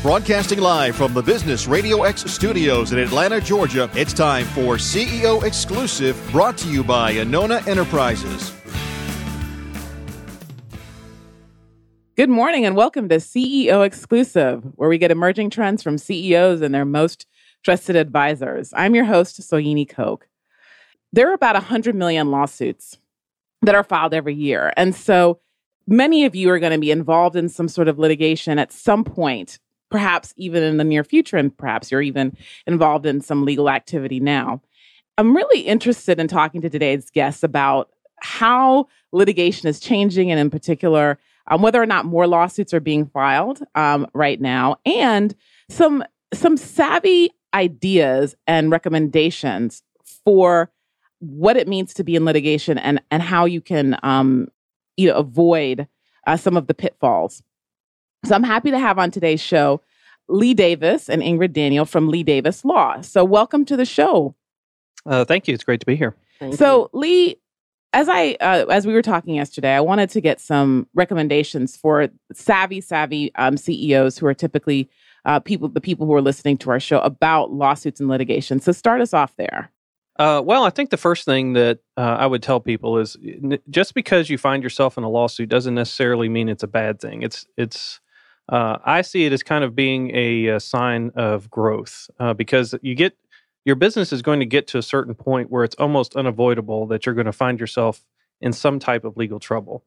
Broadcasting live from the Business Radio X studios in Atlanta, Georgia, it's time for CEO Exclusive, brought to you by Anona Enterprises. Good morning and welcome to CEO Exclusive, where we get emerging trends from CEOs and their most trusted advisors. I'm your host, Soyini Koch. There are about 100 million lawsuits that are filed every year. And so many of you are going to be involved in some sort of litigation at some point perhaps even in the near future, and perhaps you're even involved in some legal activity now. I'm really interested in talking to today's guests about how litigation is changing, and in particular, um, whether or not more lawsuits are being filed um, right now, and some some savvy ideas and recommendations for what it means to be in litigation and and how you can um, you know avoid uh, some of the pitfalls so I'm happy to have on today's show Lee Davis and Ingrid Daniel from Lee Davis Law. So welcome to the show. Uh, thank you. It's great to be here. Thank so you. Lee, as I uh, as we were talking yesterday, I wanted to get some recommendations for savvy, savvy um, CEOs who are typically uh, people, the people who are listening to our show about lawsuits and litigation. So start us off there. Uh, well, I think the first thing that uh, I would tell people is just because you find yourself in a lawsuit doesn't necessarily mean it's a bad thing. It's it's uh, I see it as kind of being a, a sign of growth uh, because you get your business is going to get to a certain point where it's almost unavoidable that you're going to find yourself in some type of legal trouble.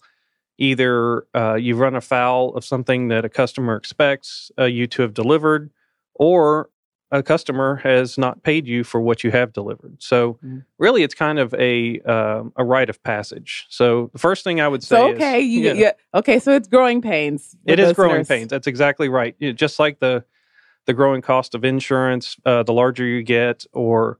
Either uh, you've run afoul of something that a customer expects uh, you to have delivered, or a customer has not paid you for what you have delivered. So mm. really, it's kind of a uh, a rite of passage. So the first thing I would say, so, okay, is, you, yeah. yeah, okay, so it's growing pains. It is growing pains. That's exactly right. You know, just like the the growing cost of insurance, uh, the larger you get, or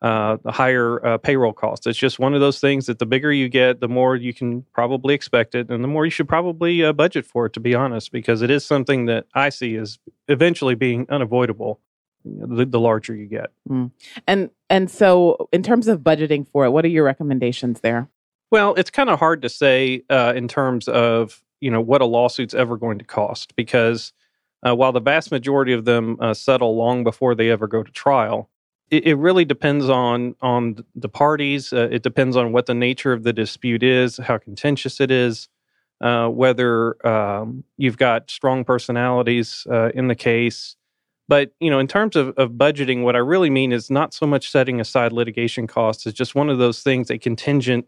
uh, the higher uh, payroll costs. It's just one of those things that the bigger you get, the more you can probably expect it, and the more you should probably uh, budget for it. To be honest, because it is something that I see as eventually being unavoidable the, the larger you get. Mm. And and so, in terms of budgeting for it, what are your recommendations there? Well, it's kind of hard to say uh, in terms of you know what a lawsuit's ever going to cost because uh, while the vast majority of them uh, settle long before they ever go to trial, it, it really depends on on the parties. Uh, it depends on what the nature of the dispute is, how contentious it is. Uh, whether um, you've got strong personalities uh, in the case, but you know, in terms of, of budgeting, what I really mean is not so much setting aside litigation costs. It's just one of those things, a contingent,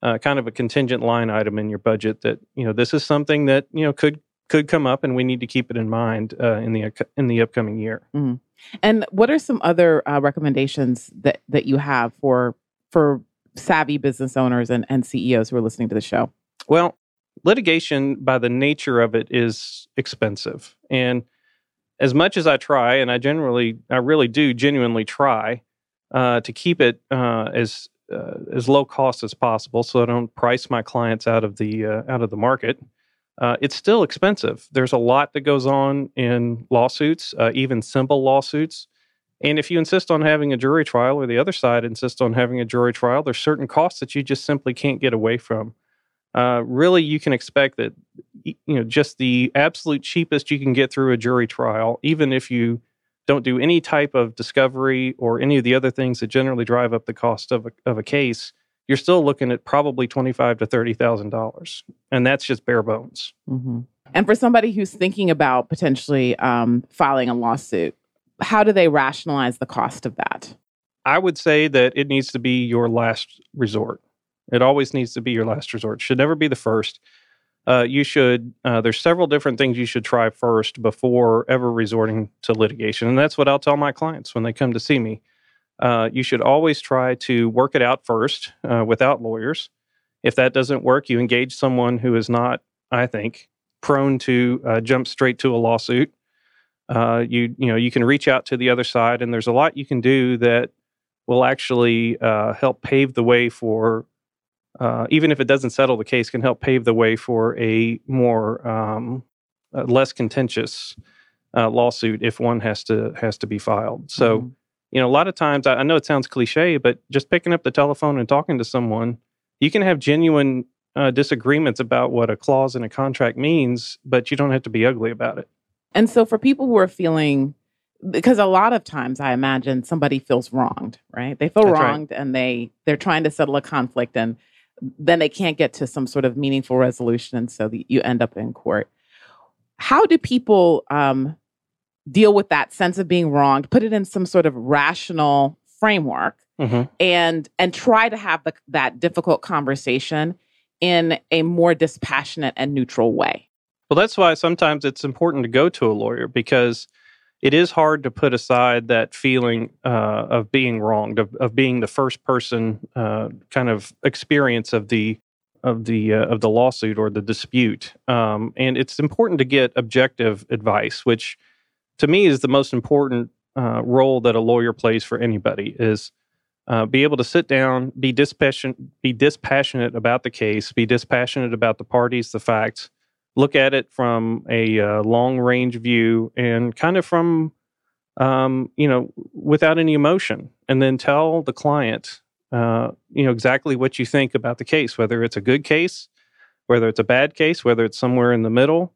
uh, kind of a contingent line item in your budget that you know this is something that you know could could come up, and we need to keep it in mind uh, in the in the upcoming year. Mm-hmm. And what are some other uh, recommendations that that you have for for savvy business owners and, and CEOs who are listening to the show? Well, litigation by the nature of it is expensive, and as much as I try, and I generally, I really do genuinely try uh, to keep it uh, as uh, as low cost as possible, so I don't price my clients out of the uh, out of the market. Uh, it's still expensive. There's a lot that goes on in lawsuits, uh, even simple lawsuits. And if you insist on having a jury trial, or the other side insists on having a jury trial, there's certain costs that you just simply can't get away from. Really, you can expect that you know just the absolute cheapest you can get through a jury trial even if you don't do any type of discovery or any of the other things that generally drive up the cost of a, of a case you're still looking at probably 25 to 30 thousand dollars and that's just bare bones. Mm-hmm. and for somebody who's thinking about potentially um, filing a lawsuit how do they rationalize the cost of that? I would say that it needs to be your last resort it always needs to be your last resort. Should never be the first. Uh, you should uh, there's several different things you should try first before ever resorting to litigation and that's what i'll tell my clients when they come to see me. Uh, you should always try to work it out first uh, without lawyers. If that doesn't work you engage someone who is not i think prone to uh, jump straight to a lawsuit. Uh, you you know you can reach out to the other side and there's a lot you can do that will actually help pave the way for uh, even if it doesn't settle the case, can help pave the way for a more um, uh, less contentious uh, lawsuit if one has to has to be filed. So, mm-hmm. you know, a lot of times I, I, know it sounds cliche, but just picking up the telephone and talking to someone, you can have genuine uh, disagreements about what a clause in a contract means, but you don't have to be ugly about it. And so for people who are feeling because a lot of times I imagine somebody feels wronged, right? They feel That's right. wronged and they they're trying to settle a conflict and then they can't get to some sort of meaningful resolution and so the, you end up in court. How do people um, deal with that sense of being wronged, put it in some sort of rational framework hmm and and try to have the, that difficult conversation in a more dispassionate and neutral way? Well, that's why sometimes it's important to go to a lawyer because it is hard to put aside that feeling uh, of being wronged, of, of being the first person uh, kind of experience of the of the uh, of the lawsuit or the dispute. Um, and it's important to get objective advice, which to me is the most important uh, role that a lawyer plays for anybody is uh, be able to sit down, be dispassionate, be dispassionate about the case, be dispassionate about the parties, the facts, look at it from a uh, long range view and kind of from um, you know without any emotion and then tell the client uh, you know exactly what you think about the case whether it's a good case whether it's a bad case whether it's somewhere in the middle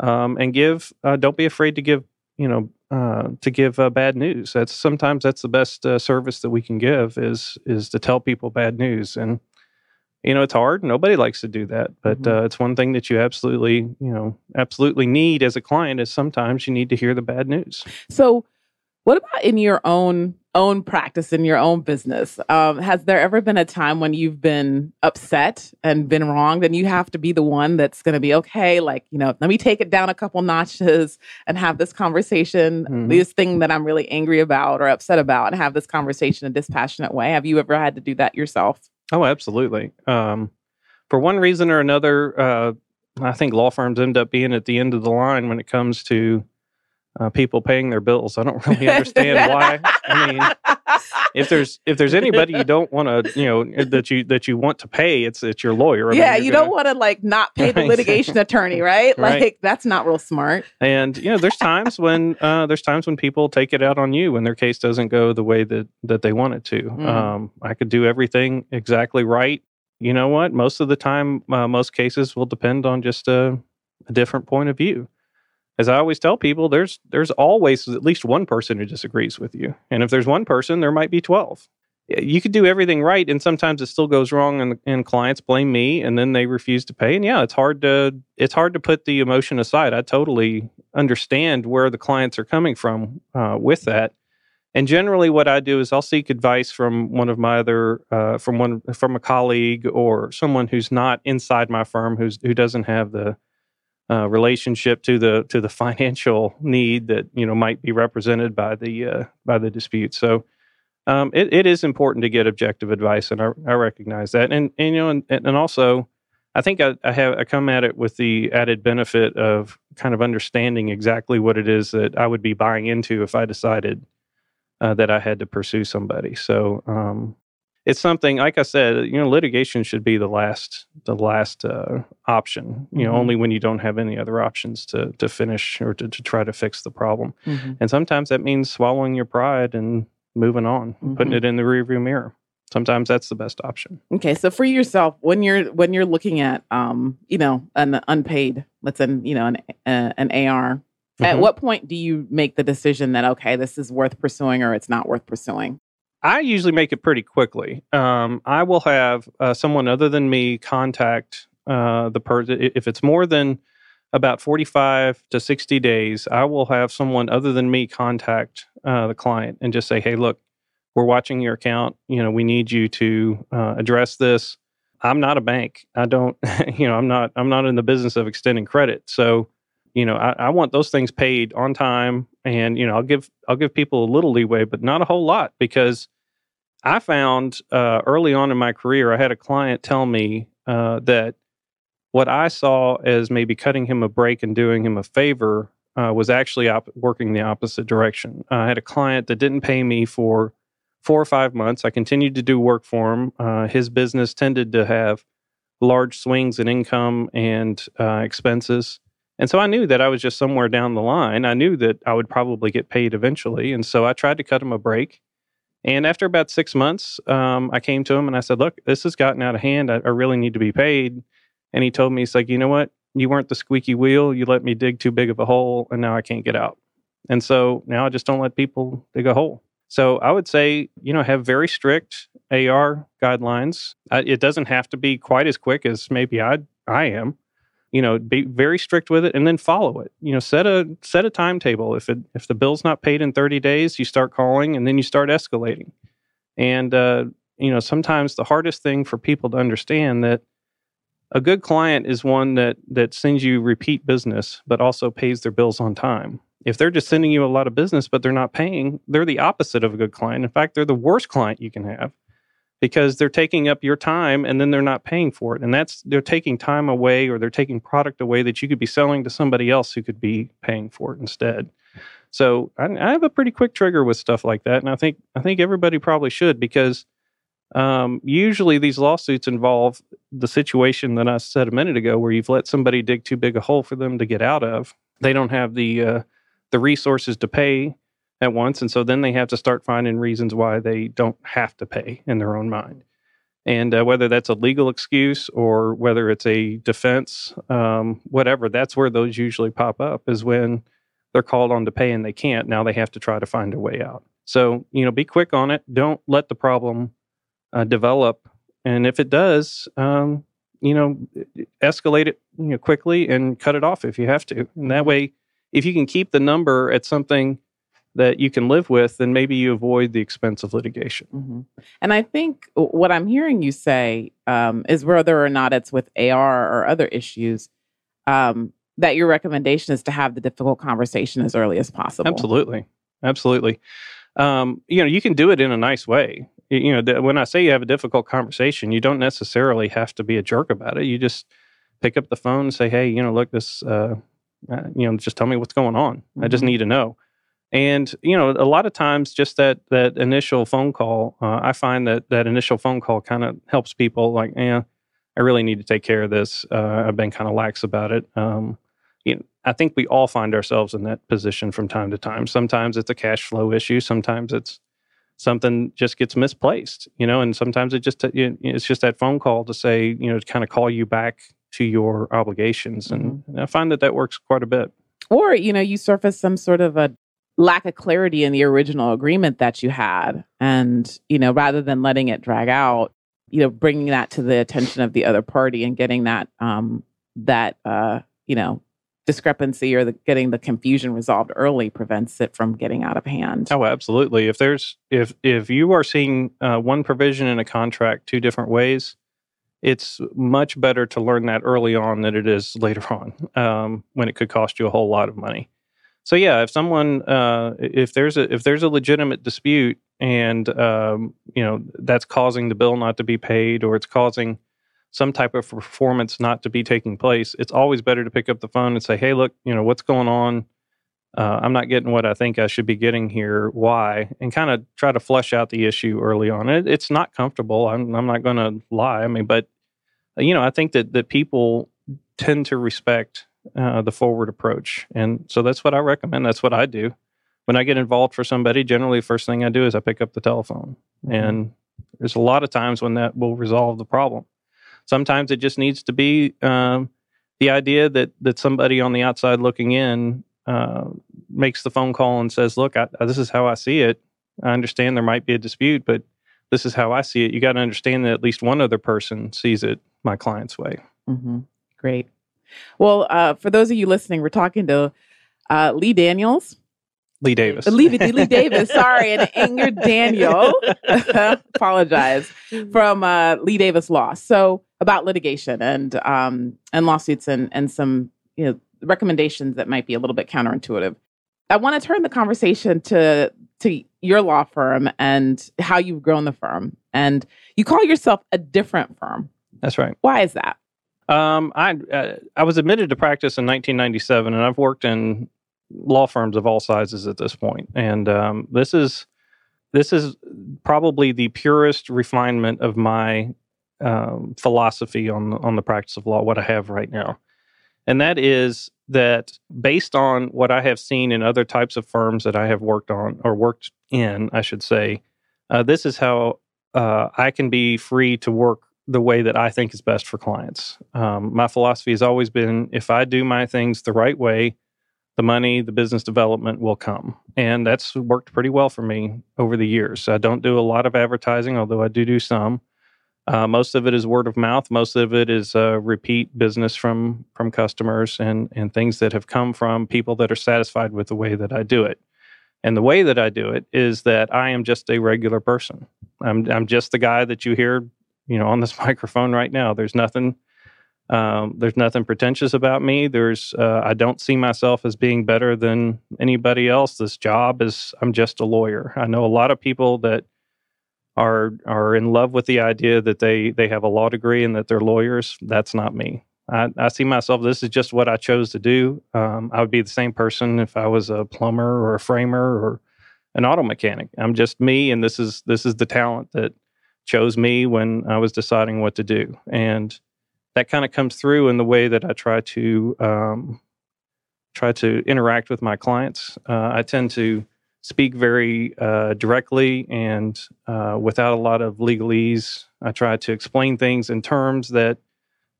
um, and give uh, don't be afraid to give you know uh, to give uh, bad news. That's sometimes that's the best uh, service that we can give is is to tell people bad news and you know it's hard nobody likes to do that but Mhm. uh, it's one thing that you absolutely you know absolutely need as a client is sometimes you need to hear the bad news So, what about in your own own practice in your own business? Um, has there ever been a time when you've been upset and been wronged, and you have to be the one that's going to be okay? Like, you know, let me take it down a couple notches and have this conversation, Mhm. this thing that I'm really angry about or upset about, and have this conversation in a dispassionate way. Have you ever had to do that yourself? Oh absolutely. Um, for one reason or another uh, i think law firms end up being at the end of the line when it comes to uh, people paying their bills. I don't really understand why. I mean if there's if there's anybody you don't want to you know that you that you want to pay it's it's your lawyer I yeah, you're you gonna- don't want to like not pay the litigation attorney, right? Right. Like that's not real smart. And you know, there's times when uh, there's times when people take it out on you when their case doesn't go the way that that they want it to. Mhm. Um, I could do everything exactly right. You know what? Most of the time, uh, most cases will depend on just a, a different point of view. As I always tell people, there's there's always at least one person who disagrees with you, and if there's one person, there might be twelve. You could do everything right, and sometimes it still goes wrong, and, and clients blame me, and then they refuse to pay. And yeah, it's hard to it's hard to put the emotion aside. I totally understand where the clients are coming from uh, with that. And generally, what I do is I'll seek advice from one of my other, uh, from one from a colleague or someone who's not inside my firm, who's who doesn't have the uh, relationship to the to the financial need that you know might be represented by the uh, by the dispute. So. Um, it, it is important to get objective advice, and I, I recognize that. And, and you know, and, and also, I think I, I have I come at it with the added benefit of kind of understanding exactly what it is that I would be buying into if I decided uh, that I had to pursue somebody. So um, it's something, like I said, you know, litigation should be the last the last uh, option. You know, Mhm. only when you don't have any other options to to finish or to, to try to fix the problem. Mm-hmm. And sometimes that means swallowing your pride and moving on, putting Mhm. it in the rearview mirror. Sometimes that's the best option. Okay, so for yourself, when you're when you're looking at um, you know, an unpaid, let's say, you know, an uh, an AR, at Mhm. what point do you make the decision that okay, this is worth pursuing or it's not worth pursuing? I usually make it pretty quickly. Um, I will have uh, someone other than me contact uh, the person. If it's more than about 45 to 60 days, I will have someone other than me contact uh, the client and just say, hey, look, we're watching your account. You know, we need you to uh, address this. I'm not a bank. I don't, you know, I'm not, I'm not in the business of extending credit. So, you know, I, I want those things paid on time, and you know, I'll give, I'll give people a little leeway, but not a whole lot because I found uh, early on in my career, I had a client tell me uh, that what I saw as maybe cutting him a break and doing him a favor uh, was actually op- working the opposite direction. I had a client that didn't pay me for four or five months. I continued to do work for him. Uh, his business tended to have large swings in income and uh, expenses. And so I knew that I was just somewhere down the line. I knew that I would probably get paid eventually. And so I tried to cut him a break. And after about six months, um, I came to him and I said, Look, this has gotten out of hand. I, I really need to be paid. And he told me, He's like, You know what? you weren't the squeaky wheel. You let me dig too big of a hole, and now I can't get out. And so now I just don't let people dig a hole. So I would say, you know, have very strict AR guidelines. It doesn't have to be quite as quick as maybe I I am. You know, be very strict with it and then follow it. You know, set a set a timetable. If it if the bill's not paid in 30 days, you start calling and then you start escalating. And uh, you know, sometimes the hardest thing for people to understand that a good client is one that that sends you repeat business but also pays their bills on time if they're just sending you a lot of business but they're not paying they're the opposite of a good client in fact they're the worst client you can have because they're taking up your time and then they're not paying for it and that's they're taking time away or they're taking product away that you could be selling to somebody else who could be paying for it instead so I, I have a pretty quick trigger with stuff like that and i think i think everybody probably should because um, usually, these lawsuits involve the situation that I said a minute ago, where you've let somebody dig too big a hole for them to get out of. They don't have the uh, the resources to pay at once, and so then they have to start finding reasons why they don't have to pay in their own mind. And uh, whether that's a legal excuse or whether it's a defense, um, whatever, that's where those usually pop up. Is when they're called on to pay and they can't. Now they have to try to find a way out. So you know, be quick on it. Don't let the problem uh, develop. And if it does, um, you know, escalate it you know, quickly and cut it off if you have to. And that way, if you can keep the number at something that you can live with, then maybe you avoid the expense of litigation. Mm-hmm. And I think what I'm hearing you say um, is whether or not it's with AR or other issues, um, that your recommendation is to have the difficult conversation as early as possible. Absolutely. Absolutely. Um, you know, you can do it in a nice way you know, when I say you have a difficult conversation, you don't necessarily have to be a jerk about it. You just pick up the phone and say, "Hey, you know, look, this, uh, uh, you know, just tell me what's going on. Mm-hmm. I just mm-hmm. need to know." And you know, a lot of times, just that that initial phone call, uh, I find that that initial phone call kind of helps people. Like, yeah, I really need to take care of this. Uh, I've been kind of lax about it. Um, you know, I think we all find ourselves in that position from time to time. Sometimes it's a cash flow issue. Sometimes it's something just gets misplaced, you know, and sometimes it just it's just that phone call to say, you know, to kind of call you back to your obligations, and, mm-hmm. and I find that that works quite a bit. Or you know, you surface some sort of a lack of clarity in the original agreement that you had, and you know, rather than letting it drag out, you know, bringing that to the attention of the other party and getting that um that uh you know discrepancy or the, getting the confusion resolved early prevents it from getting out of hand. Oh, absolutely. If there's if if you are seeing uh, one provision in a contract two different ways, it's much better to learn that early on than it is later on um, when it could cost you a whole lot of money. So yeah, if someone uh, if there's a if there's a legitimate dispute and um, you know that's causing the bill not to be paid or it's causing some type of performance not to be taking place, it's always better to pick up the phone and say, "Hey, look, you know what's going on. Uh, I'm not getting what I think I should be getting here. Why?" And kind of try to flesh out the issue early on. It, it's not comfortable. I'm, I'm not going to lie. I mean, but you know, I think that that people tend to respect uh, the forward approach, and so that's what I recommend. That's what I do when I get involved for somebody. Generally, the first thing I do is I pick up the telephone, mm-hmm. and there's a lot of times when that will resolve the problem. Sometimes it just needs to be um, the idea that that somebody on the outside looking in uh, makes the phone call and says, "Look, I, this is how I see it. I understand there might be a dispute, but this is how I see it." You got to understand that at least one other person sees it my client's way. Mm-hmm. Great. Well, uh, for those of you listening, we're talking to uh, Lee Daniels. Lee Davis. Lee, Lee Davis, sorry, and Inger Daniel. Apologize from uh, Lee Davis Law. So about litigation and um, and lawsuits and and some you know recommendations that might be a little bit counterintuitive. I want to turn the conversation to to your law firm and how you've grown the firm. And you call yourself a different firm. That's right. Why is that? Um, I uh, I was admitted to practice in 1997, and I've worked in law firms of all sizes at this point. And um, this is this is probably the purest refinement of my um, philosophy on on the practice of law. What I have right now, and that is that based on what I have seen in other types of firms that I have worked on or worked in, I should say, uh, this is how uh, I can be free to work the way that I think is best for clients. Um, my philosophy has always been if I do my things the right way, the money, the business development will come. And that's worked pretty well for me over the years. I don't do a lot of advertising, although I do do some. Uh, most of it is word of mouth. Most of it is uh, repeat business from from customers and and things that have come from people that are satisfied with the way that I do it. And the way that I do it is that I am just a regular person. I'm I'm just the guy that you hear, you know, on this microphone right now. There's nothing um, there's nothing pretentious about me. There's uh, I don't see myself as being better than anybody else. This job is I'm just a lawyer. I know a lot of people that are are in love with the idea that they they have a law degree and that they're lawyers. That's not me. I, I see myself. This is just what I chose to do. Um, I would be the same person if I was a plumber or a framer or an auto mechanic. I'm just me, and this is this is the talent that chose me when I was deciding what to do, and that kind of comes through in the way that I try to um, try to interact with my clients. Uh, I tend to speak very uh, directly and uh, without a lot of legalese. I try to explain things in terms that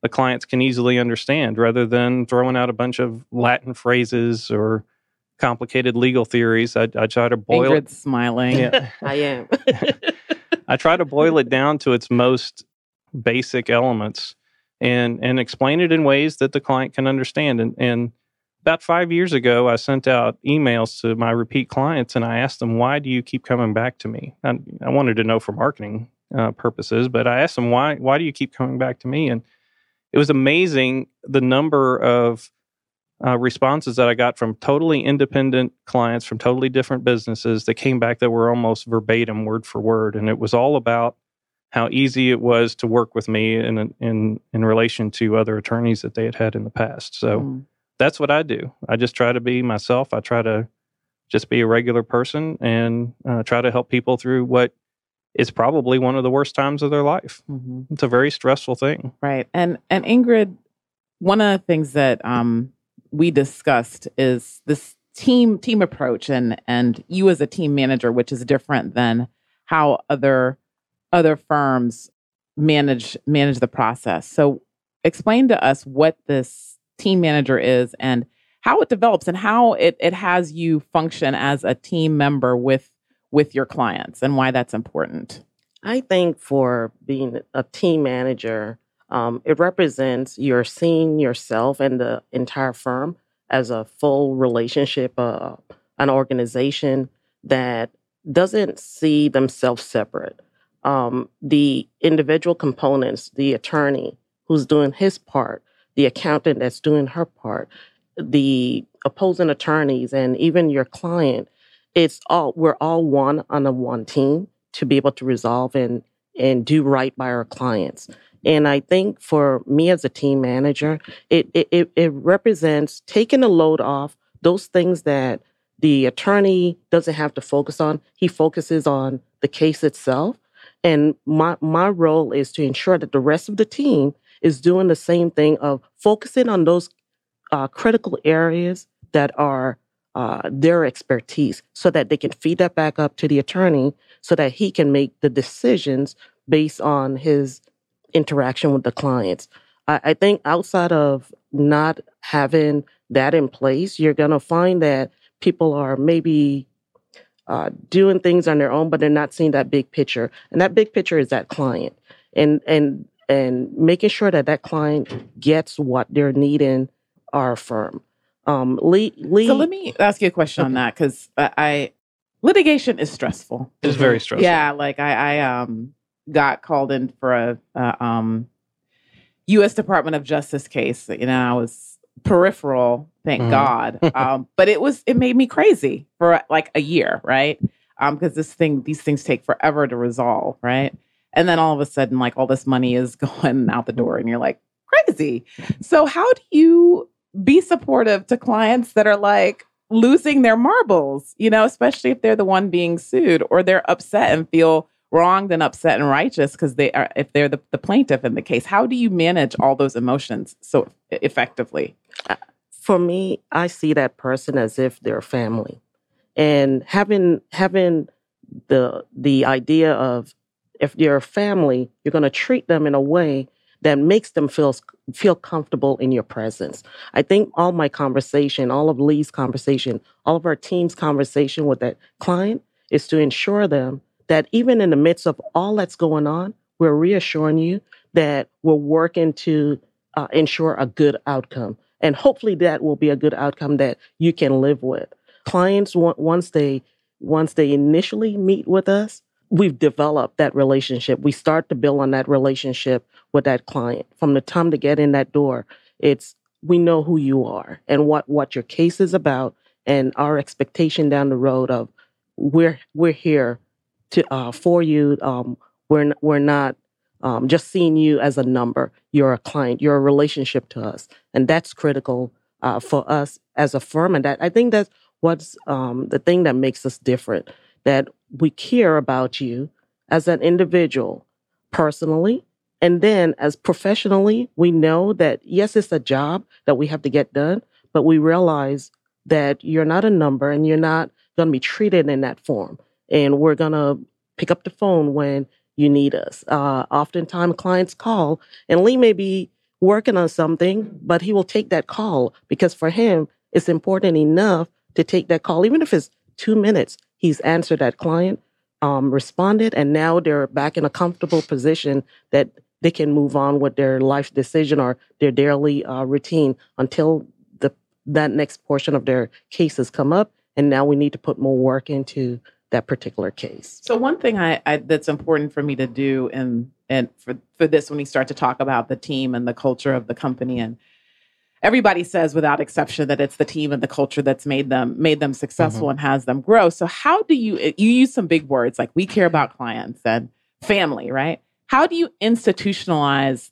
the clients can easily understand rather than throwing out a bunch of Latin phrases or complicated legal theories. I, I try to boil Ingrid's it. smiling. Yeah. I am. I try to boil it down to its most basic elements and and explain it in ways that the client can understand. And and about five years ago, I sent out emails to my repeat clients and I asked them, why do you keep coming back to me? I, I wanted to know for marketing uh, purposes, but I asked them, why, why do you keep coming back to me? And it was amazing the number of uh, responses that I got from totally independent clients from totally different businesses that came back that were almost verbatim, word for word. And it was all about how easy it was to work with me in in in relation to other attorneys that they had had in the past. So mm that's what I do. I just try to be myself. I try to just be a regular person and uh, try to help people through what is probably one of the worst times of their life. Mm-hmm. It's a very stressful thing. Right. And and Ingrid, one of the things that um, we discussed is this team team approach and and you as a team manager, which is different than how other other firms manage manage the process. So explain to us what this team manager is and how it develops and how it, it has you function as a team member with with your clients and why that's important. I think for being a team manager, um, it represents you're seeing yourself and the entire firm as a full relationship, uh, an organization that doesn't see themselves separate. Um, the individual components, the attorney who's doing his part, the accountant that's doing her part, the opposing attorneys, and even your client. It's all we're all one on a one team to be able to resolve and and do right by our clients. And I think for me as a team manager, it it, it represents taking a load off those things that the attorney doesn't have to focus on. He focuses on the case itself. And my my role is to ensure that the rest of the team is doing the same thing of focusing on those uh, critical areas that are uh, their expertise so that they can feed that back up to the attorney so that he can make the decisions based on his interaction with the clients. I, I think outside of not having that in place, you're going to find that people are maybe uh, doing things on their own, but they're not seeing that big picture. And that big picture is that client. And and and making sure that that client gets what they're needing our firm. Um, Lee, Lee, so let me ask you a question okay. on that because I, I, litigation is stressful. It's very stressful. Yeah, like I, I um got called in for a, a um U.S. Department of Justice case. You know, I was peripheral, thank mm. God. um, but it was it made me crazy for like a year, right? Um, because this thing, these things take forever to resolve, right? And then all of a sudden, like all this money is going out the door, and you're like, crazy. So, how do you be supportive to clients that are like losing their marbles, you know, especially if they're the one being sued or they're upset and feel wronged and upset and righteous because they are, if they're the, the plaintiff in the case? How do you manage all those emotions so effectively? Uh, for me, I see that person as if they're family. And having having the the idea of if you're a family, you're going to treat them in a way that makes them feel feel comfortable in your presence. I think all my conversation, all of Lee's conversation, all of our team's conversation with that client is to ensure them that even in the midst of all that's going on, we're reassuring you that we're working to uh, ensure a good outcome. And hopefully that will be a good outcome that you can live with. Clients, once they once they initially meet with us, we've developed that relationship. We start to build on that relationship with that client. From the time to get in that door, it's we know who you are and what what your case is about and our expectation down the road of we're we're here to uh, for you. Um, we're we're not um, just seeing you as a number. You're a client. You're a relationship to us, and that's critical uh, for us as a firm. And that I think that's what's um, the thing that makes us different. That we care about you as an individual, personally, and then as professionally. We know that yes, it's a job that we have to get done, but we realize that you're not a number and you're not going to be treated in that form. And we're going to pick up the phone when you need us. Uh, oftentimes, clients call, and Lee may be working on something, but he will take that call because for him, it's important enough to take that call, even if it's two minutes. He's answered that client, um, responded, and now they're back in a comfortable position that they can move on with their life decision or their daily uh, routine until the that next portion of their cases come up. And now we need to put more work into that particular case. So one thing I, I, that's important for me to do and and for for this when we start to talk about the team and the culture of the company and everybody says without exception that it's the team and the culture that's made them made them successful mm-hmm. and has them grow. So how do you you use some big words like we care about clients and family, right? How do you institutionalize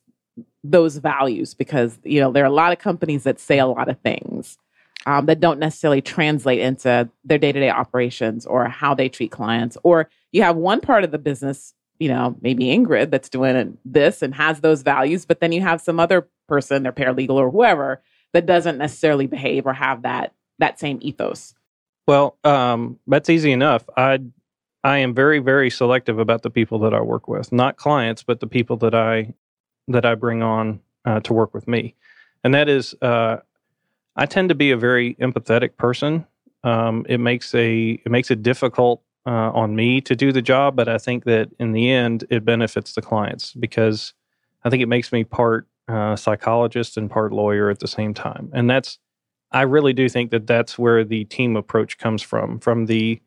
those values because you know there are a lot of companies that say a lot of things um, that don't necessarily translate into their day-to-day operations or how they treat clients. Or you have one part of the business you know maybe ingrid that's doing this and has those values but then you have some other person their paralegal or whoever that doesn't necessarily behave or have that that same ethos. Well um, that's easy enough. I i am very very selective about the people that i work with. Not clients but the people that i that i bring on uh, to work with me. And that is uh, I tend to be a very empathetic person. Um, it makes a it makes it difficult uh, on me to do the job, but I think that in the end it benefits the clients because I think it makes me part uh, psychologist and part lawyer at the same time, and that's I really do think that that's where the team approach comes from from the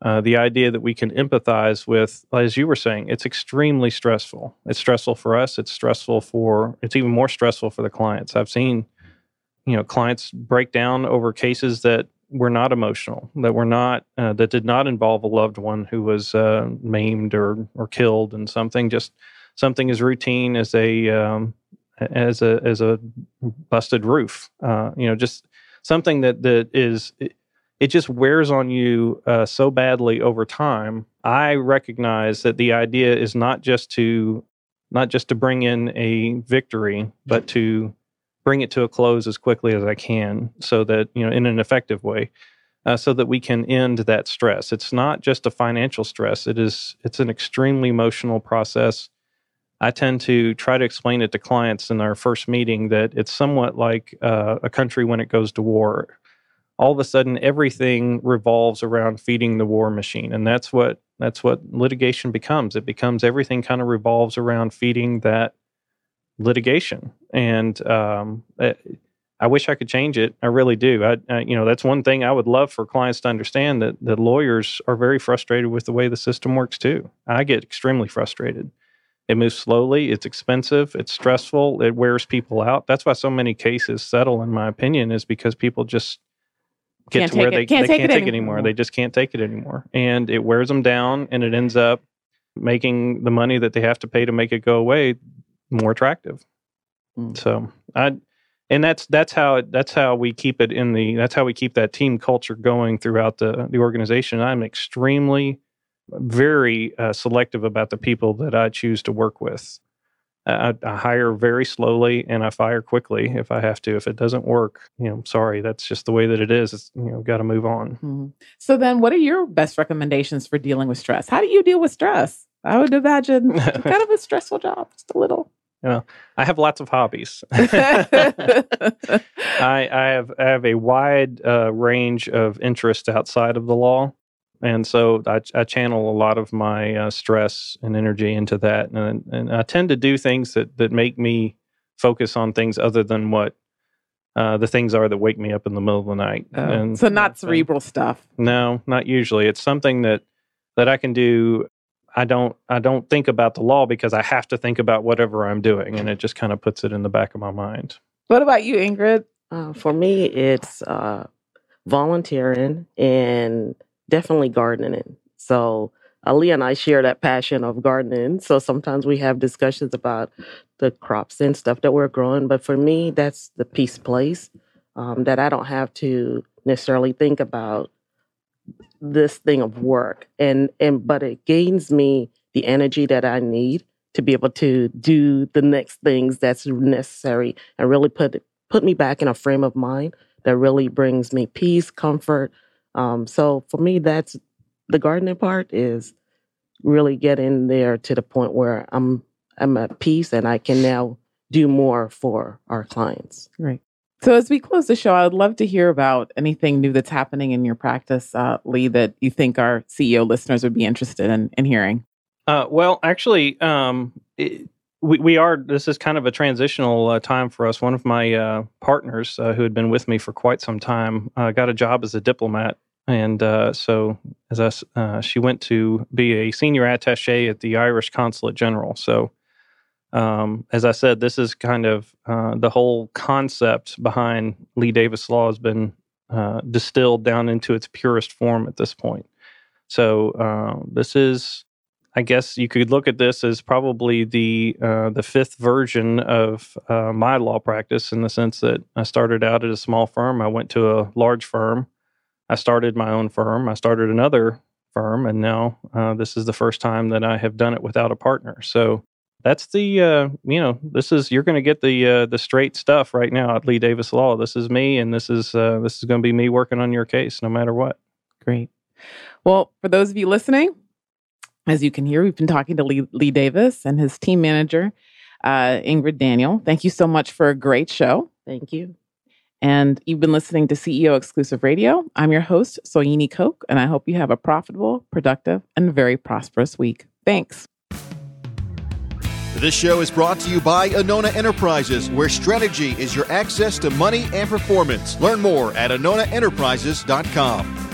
uh, the idea that we can empathize with, as you were saying, it's extremely stressful. It's stressful for us. It's stressful for. It's even more stressful for the clients. I've seen you know clients break down over cases that were not emotional, that were not uh, that did not involve a loved one who was uh, maimed or or killed, and something just something as routine as a um, as a as a busted roof. Uh, you know, just something that that is it, it just wears on you uh, so badly over time. I recognize that the idea is not just to not just to bring in a victory, but to bring it to a close as quickly as I can so that, you know, in an effective way. Uh, so that we can end that stress. It's not just a financial stress. It is it's an extremely emotional process. I tend to try to explain it to clients in our first meeting that it's somewhat like uh, a country when it goes to war. All of a sudden, everything revolves around feeding the war machine, and that's what that's what litigation becomes. It becomes everything kind of revolves around feeding that litigation. And um, I wish I could change it. I really do. I, I, you know, that's one thing I would love for clients to understand that the lawyers are very frustrated with the way the system works too. I get extremely frustrated. It moves slowly. It's expensive. It's stressful. It wears people out. That's why so many cases settle, in my opinion, is because people just get can't to where it. they can't, they take, can't it take it anymore. They just can't take it anymore, and it wears them down, and it ends up making the money that they have to pay to make it go away more attractive. Mm. So I, and that's that's how that's how we keep it in the that's how we keep that team culture going throughout the the organization. I'm extremely very uh, selective about the people that I choose to work with. I, I, hire very slowly and I fire quickly if I have to. If it doesn't work, you know, sorry, that's just the way that it is. It's, you know, got to move on. Mm-hmm. So then, what are your best recommendations for dealing with stress? How do you deal with stress? I would imagine kind of a stressful job, just a little. I have lots of hobbies. I, I have I have a wide uh, range of interest outside of the law, and so I, I channel a lot of my uh, stress and energy into that, and, and I tend to do things that that make me focus on things other than what uh, the things are that wake me up in the middle of the night. Oh, and so not so- cerebral stuff. No, not usually. It's something that that I can do. I don't I don't think about the law because I have to think about whatever I'm doing, and it just kind of puts it in the back of my mind. What about you, Ingrid? Uh, for me, it's uh, volunteering and definitely gardening. So Ali and I share that passion of gardening. So sometimes we have discussions about the crops and stuff that we're growing. But for me, that's the peace place um, that I don't have to necessarily think about this thing of work. And and but it gains me the energy that I need to be able to do the next things that's necessary and really put put me back in a frame of mind that really brings me peace, comfort. Um, so for me, that's the gardening part is really getting there to the point where I'm I'm at peace and I can now do more for our clients. Great. So as we close the show, I would love to hear about anything new that's happening in your practice, uh, Lee, that you think our CEO listeners would be interested in, in hearing. Uh, well, actually, um, it, we, we are. This is kind of a transitional uh, time for us. One of my uh, partners, uh, who had been with me for quite some time, uh, got a job as a diplomat, and so as us, she went to be a senior attaché at the Irish Consulate General. So, um, as I said, this is kind of uh, the whole concept behind Lee Davis Law has been uh, distilled down into its purest form at this point. So, uh, this is I guess you could look at this as probably the uh, the fifth version of uh, my law practice in the sense that I started out at a small firm. I went to a large firm. I started my own firm. I started another firm, and now uh, this is the first time that I have done it without a partner. So that's the uh, you know this is you're going to get the uh, the straight stuff right now at Lee Davis Law. This is me, and this is uh, this is going to be me working on your case no matter what. Great. Well, for those of you listening, as you can hear, we've been talking to Lee, Lee Davis and his team manager, uh, Ingrid Daniel. Thank you so much for a great show. Thank you. And you've been listening to CEO Exclusive Radio. I'm your host, Soyini Koch, and I hope you have a profitable, productive, and very prosperous week. Thanks. This show is brought to you by Anona Enterprises, where strategy is your access to money and performance. Learn more at AnonaEnterprises.com.